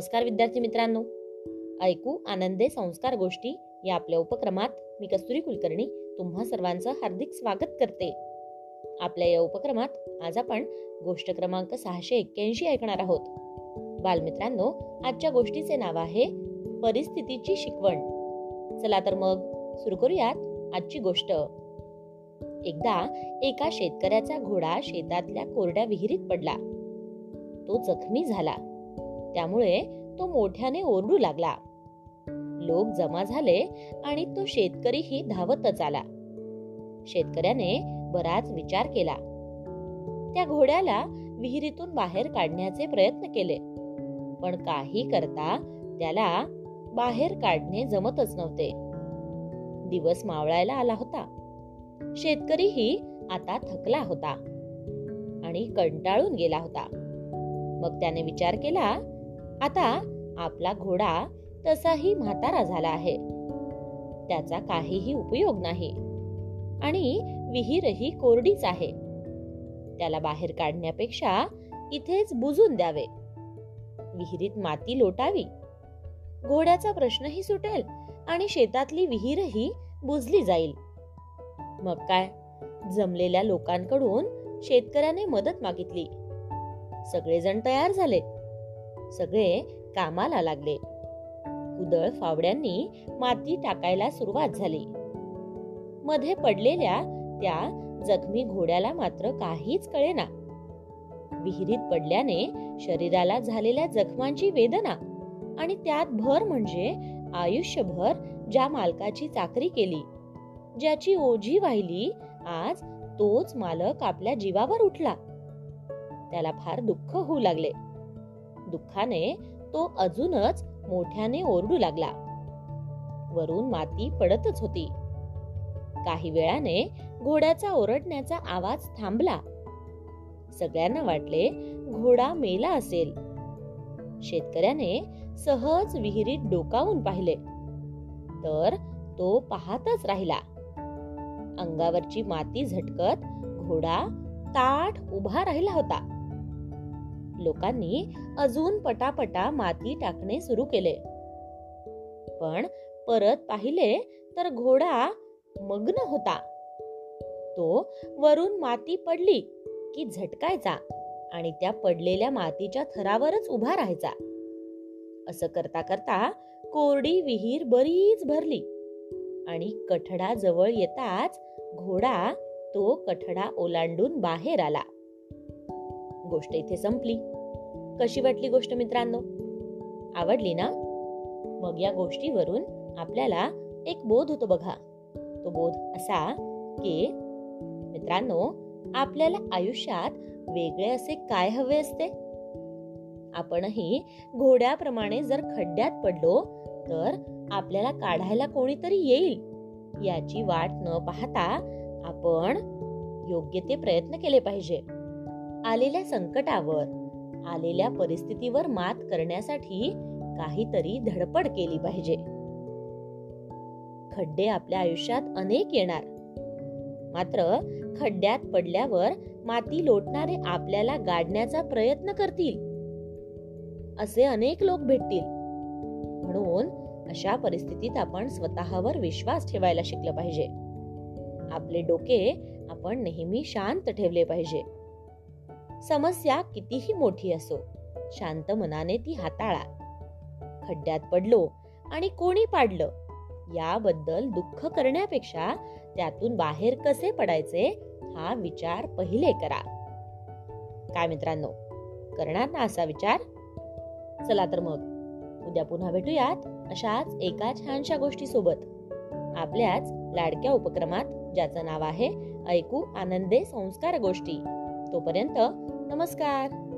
नमस्कार विद्यार्थी मित्रांनो. ऐकू आनंदे संस्कार गोष्टी या आपल्या उपक्रमात मी कस्तुरी कुलकर्णी तुम्हा सर्वांचं हार्दिक स्वागत करते. आपल्या या उपक्रमात आज आपण गोष्ट क्रमांक सहाशे एक्क्याऐंशी ऐकणार आहोत. बालमित्रांनो आजच्या गोष्टीचे नाव आहे परिस्थितीची शिकवण. चला तर मग सुरू करूयात आजची गोष्ट. एकदा एका शेतकऱ्याचा घोडा शेतातल्या कोरड्या विहिरीत पडला. तो जखमी झाला. त्यामुळे तो मोठ्याने ओरडू लागला. लोक जमा झाले आणि तो शेतकरीही धावतच आला. शेतकऱ्याने बराच विचार केला. त्या घोड्याला विहिरीतून बाहेर काढण्याचे प्रयत्न केले. पण काही करता त्याला बाहेर काढणे जमतच नव्हते. दिवस मावळायला आला होता. शेतकरीही आता थकला होता आणि कंटाळून गेला होता. मग त्याने विचार केला आता आपला घोडा तसाही म्हातारा झाला आहे. त्याचा काहीही उपयोग नाही. आणि विहीरही कोरडीच आहे. त्याला बाहेर काढण्यापेक्षा इथेच बुजून द्यावे. विहिरीत माती लोटावी. घोड्याचा प्रश्नही सुटेल आणि शेतातली विहीरही बुजली जाईल. मग काय? जमलेल्या लोकांकडून शेतकऱ्याने मदत मागितली. सगळेजण तयार झाले. सगळे कामाला लागले. कुदळ फावड्यांनी माती टाकायला सुरुवात झाली. मध्ये पडलेल्या त्या जखमी घोड्याला मात्र काहीच कळेना. विहिरीत पडल्याने शरीराला झालेल्या जखमांची वेदना आणि त्यात भर म्हणजे आयुष्यभर ज्या मालकाची चाकरी केली ज्याची ओझी वाहिली आज तोच मालक आपल्या जीवावर उठला. त्याला फार दुःख होऊ लागले. दुःखाने तो अजूनच मोठ्याने ओरडू लागला. वरून माती पडतच होती. काही वेळाने घोड्याचा ओरडण्याचा आवाज थांबला. सगळ्यांना वाटले घोडा मेला असेल. शेतकऱ्याने सहज विहिरीत डोकावून पाहिले. तर तो पाहतच राहिला. अंगावरची माती झटकत घोडा ताठ उभा राहिला होता. लोकांनी अजून पटापटा माती टाकणे सुरू केले. पण परत पाहिले तर घोडा मग्न होता. तो वरून माती पडली की झटकायचा आणि त्या पडलेल्या मातीच्या थरावरच उभा राहायचा. असं करता करता कोरडी विहीर बरीच भरली आणि कठडा जवळ येताच घोडा तो कठडा ओलांडून बाहेर आला. गोष्ट इथे संपली. कशी वाटली गोष्ट मित्रांनो? आवडली ना? मग या गोष्टीवरून आपल्याला एक बोध होतो बघा. तो बोध असा की मित्रांनो आपल्याला आयुष्यात वेगळे असे काय हवे असते? आपणही घोड्याप्रमाणे जर खड्ड्यात पडलो तर आपल्याला काढायला कोणीतरी येईल याची वाट न पाहता आपण योग्य ते प्रयत्न केले पाहिजे. आलेल्या संकटावर आलेल्या परिस्थितीवर मात करण्यासाठी काहीतरी धडपड केली पाहिजे. खड्डे आपल्या आयुष्यात अनेक येणार. मात्र खड्ड्यात पडल्यावर माती लोटणारे आपल्याला गाडण्याचा प्रयत्न करतील. असे अनेक लोक भेटतील. म्हणून अशा परिस्थितीत आपण स्वतःवर विश्वास ठेवायला शिकलं पाहिजे. आपले डोके आपण नेहमी शांत ठेवले पाहिजे. समस्या कितीही मोठी असो शांत मनाने ती हाताळा. खड्ड्यात पडलो आणि कोणी पाडलं याबद्दल दुःख करण्यापेक्षा त्यातून बाहेर कसे पडायचे हा विचार पहिले करा. काय मित्रांनो करणार ना असा विचार? चला तर मग उद्या पुन्हा भेटूयात अशाच एका छानशा गोष्टी सोबत आपल्याच लाडक्या उपक्रमात ज्याचं नाव आहे ऐकू आनंदे संस्कार गोष्टी. तोपर्यंत नमस्कार.